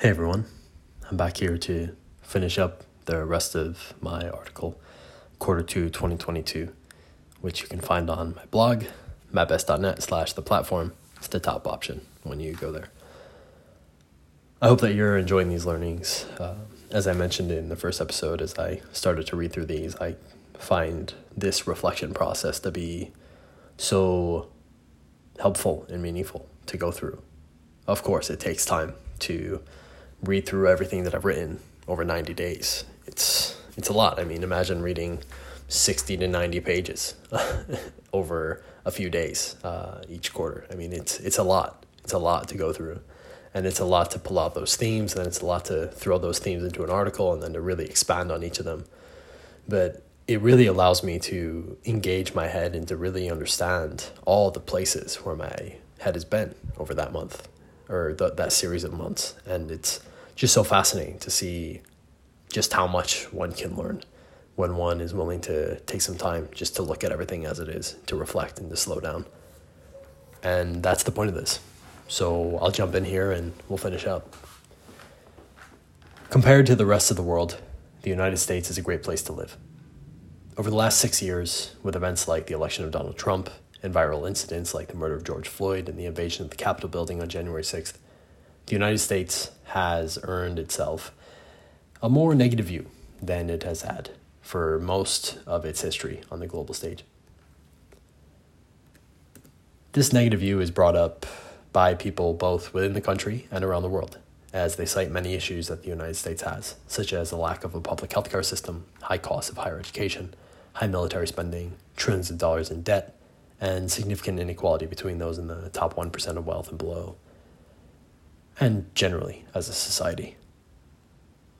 Hey everyone, I'm back here to finish up the rest of my article, quarter two 2022, which you can find on my blog, mattbest.net slash the platform. It's the top option when you go there. I hope that you're enjoying these learnings. Uh, as I mentioned in the first episode, as I started to read through these, I find this reflection process to be so helpful and meaningful to go through. Of course, it takes time to read through everything that I've written over 90 days. It's it's a lot. I mean, imagine reading 60 to 90 pages over a few days uh, each quarter. I mean, it's it's a lot. It's a lot to go through. And it's a lot to pull out those themes, and it's a lot to throw those themes into an article and then to really expand on each of them. But it really allows me to engage my head and to really understand all the places where my head has been over that month or the, that series of months. And it's just so fascinating to see just how much one can learn when one is willing to take some time just to look at everything as it is, to reflect and to slow down. And that's the point of this. So I'll jump in here and we'll finish up. Compared to the rest of the world, the United States is a great place to live. Over the last six years, with events like the election of Donald Trump and viral incidents like the murder of George Floyd and the invasion of the Capitol building on January 6th, the United States has earned itself a more negative view than it has had for most of its history on the global stage. This negative view is brought up by people both within the country and around the world, as they cite many issues that the United States has, such as the lack of a public healthcare system, high costs of higher education, high military spending, trillions of dollars in debt, and significant inequality between those in the top 1% of wealth and below and generally as a society.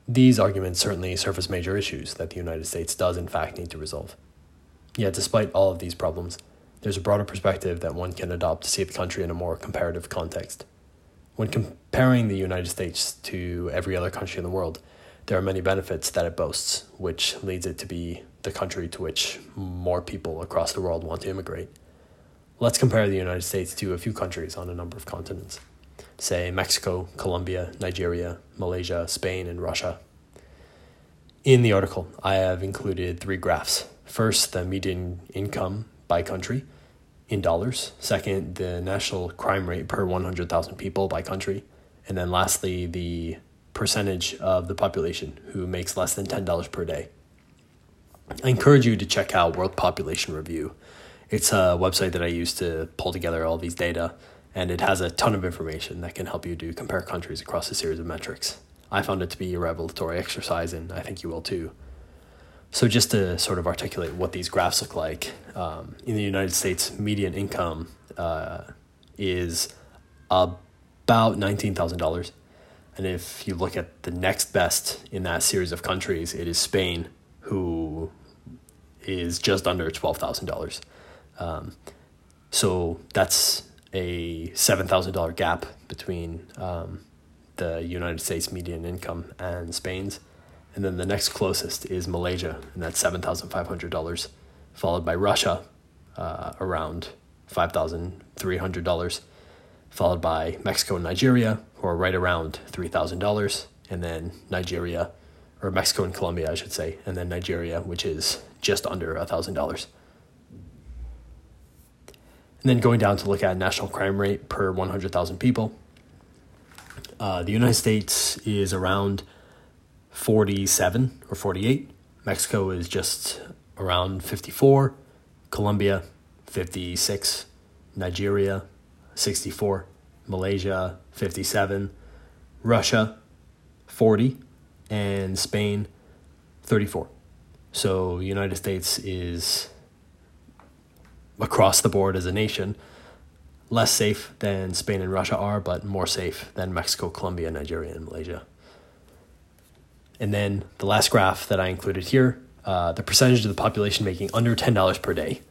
These arguments certainly surface major issues that the United States does, in fact, need to resolve. Yet, despite all of these problems, there's a broader perspective that one can adopt to see the country in a more comparative context. When comparing the United States to every other country in the world, there are many benefits that it boasts, which leads it to be the country to which more people across the world want to immigrate. Let's compare the United States to a few countries on a number of continents say Mexico, Colombia, Nigeria, Malaysia, Spain, and Russia. In the article, I have included three graphs. First, the median income by country in dollars. Second, the national crime rate per 100,000 people by country. And then lastly, the percentage of the population who makes less than $10 per day. I encourage you to check out World Population Review. It's a website that I use to pull together all these data and it has a ton of information that can help you to compare countries across a series of metrics. I found it to be a revelatory exercise, and I think you will too. So, just to sort of articulate what these graphs look like, um, in the United States, median income uh, is about $19,000. And if you look at the next best in that series of countries, it is Spain, who is just under $12,000. Um, so that's a $7,000 gap between um, the United States median income and Spain's. And then the next closest is Malaysia, and that's $7,500, followed by Russia, uh, around $5,300, followed by Mexico and Nigeria, who are right around $3,000, and then Nigeria, or Mexico and Colombia, I should say, and then Nigeria, which is just under $1,000. And then going down to look at national crime rate per 100,000 people. Uh, the United States is around 47 or 48. Mexico is just around 54. Colombia, 56. Nigeria, 64. Malaysia, 57. Russia, 40. And Spain, 34. So, United States is across the board as a nation less safe than Spain and Russia are, but more safe than Mexico, Colombia, Nigeria, and Malaysia. And then the last graph that I included here uh, the percentage of the population making under $10 per day.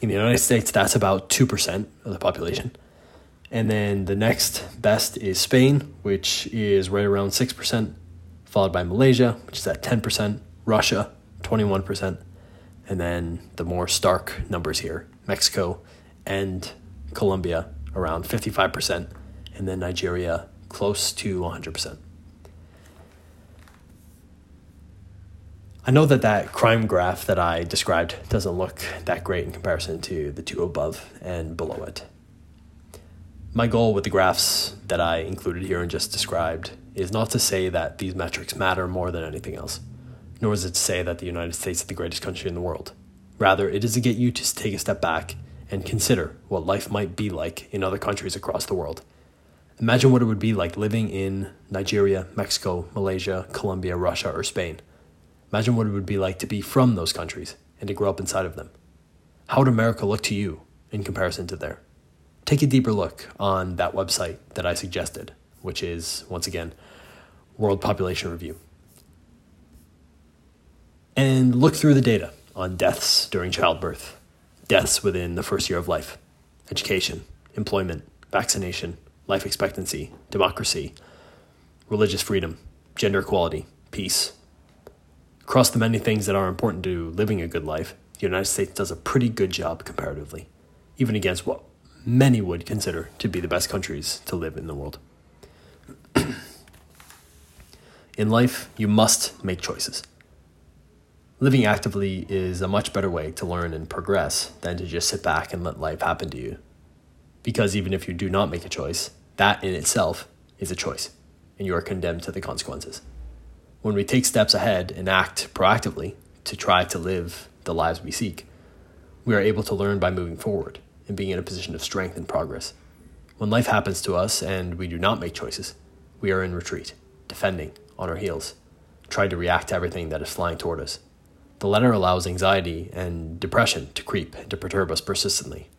In the United States, that's about 2% of the population. And then the next best is Spain, which is right around 6%, followed by Malaysia, which is at 10%, Russia, 21%, and then the more stark numbers here Mexico and Colombia around 55%, and then Nigeria close to 100%. I know that that crime graph that I described doesn't look that great in comparison to the two above and below it. My goal with the graphs that I included here and just described is not to say that these metrics matter more than anything else nor is it to say that the United States is the greatest country in the world. Rather, it is to get you to take a step back and consider what life might be like in other countries across the world. Imagine what it would be like living in Nigeria, Mexico, Malaysia, Colombia, Russia, or Spain Imagine what it would be like to be from those countries and to grow up inside of them. How would America look to you in comparison to there? Take a deeper look on that website that I suggested, which is, once again, World Population Review. And look through the data on deaths during childbirth, deaths within the first year of life, education, employment, vaccination, life expectancy, democracy, religious freedom, gender equality, peace, Across the many things that are important to living a good life, the United States does a pretty good job comparatively, even against what many would consider to be the best countries to live in the world. in life, you must make choices. Living actively is a much better way to learn and progress than to just sit back and let life happen to you. Because even if you do not make a choice, that in itself is a choice, and you are condemned to the consequences when we take steps ahead and act proactively to try to live the lives we seek, we are able to learn by moving forward and being in a position of strength and progress. When life happens to us and we do not make choices, we are in retreat, defending on our heels, trying to react to everything that is flying toward us. The latter allows anxiety and depression to creep and to perturb us persistently.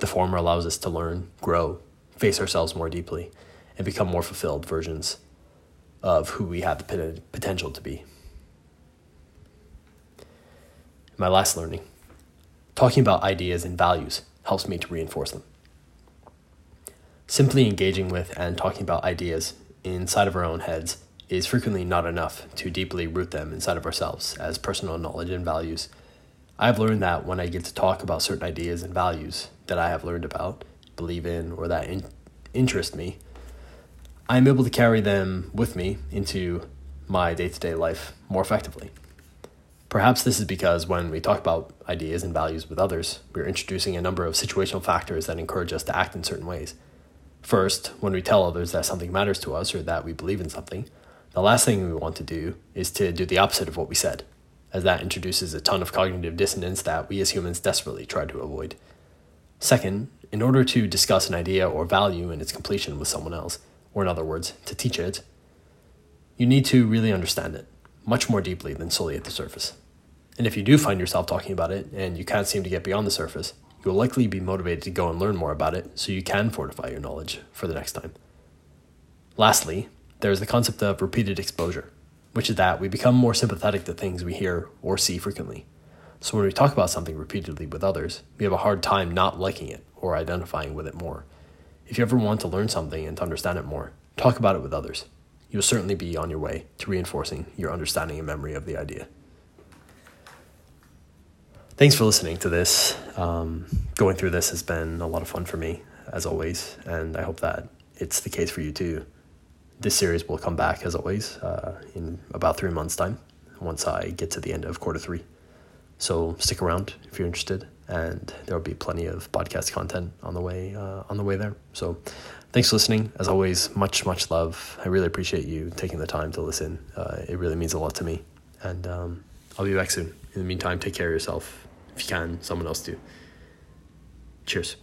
The former allows us to learn, grow, face ourselves more deeply, and become more fulfilled versions of who we have the potential to be. My last learning talking about ideas and values helps me to reinforce them. Simply engaging with and talking about ideas inside of our own heads is frequently not enough to deeply root them inside of ourselves as personal knowledge and values. I've learned that when I get to talk about certain ideas and values that I have learned about, believe in, or that in- interest me, I'm able to carry them with me into my day to day life more effectively. Perhaps this is because when we talk about ideas and values with others, we're introducing a number of situational factors that encourage us to act in certain ways. First, when we tell others that something matters to us or that we believe in something, the last thing we want to do is to do the opposite of what we said, as that introduces a ton of cognitive dissonance that we as humans desperately try to avoid. Second, in order to discuss an idea or value in its completion with someone else, or in other words, to teach it, you need to really understand it much more deeply than solely at the surface. And if you do find yourself talking about it and you can't seem to get beyond the surface, you will likely be motivated to go and learn more about it so you can fortify your knowledge for the next time. Lastly, there is the concept of repeated exposure, which is that we become more sympathetic to things we hear or see frequently. So when we talk about something repeatedly with others, we have a hard time not liking it or identifying with it more. If you ever want to learn something and to understand it more, talk about it with others. You'll certainly be on your way to reinforcing your understanding and memory of the idea. Thanks for listening to this. Um, going through this has been a lot of fun for me, as always, and I hope that it's the case for you too. This series will come back, as always, uh, in about three months' time, once I get to the end of quarter three. So stick around if you're interested and there will be plenty of podcast content on the way uh, on the way there. So, thanks for listening. As always, much much love. I really appreciate you taking the time to listen. Uh, it really means a lot to me, and um, I'll be back soon. In the meantime, take care of yourself. If you can, someone else do. Cheers.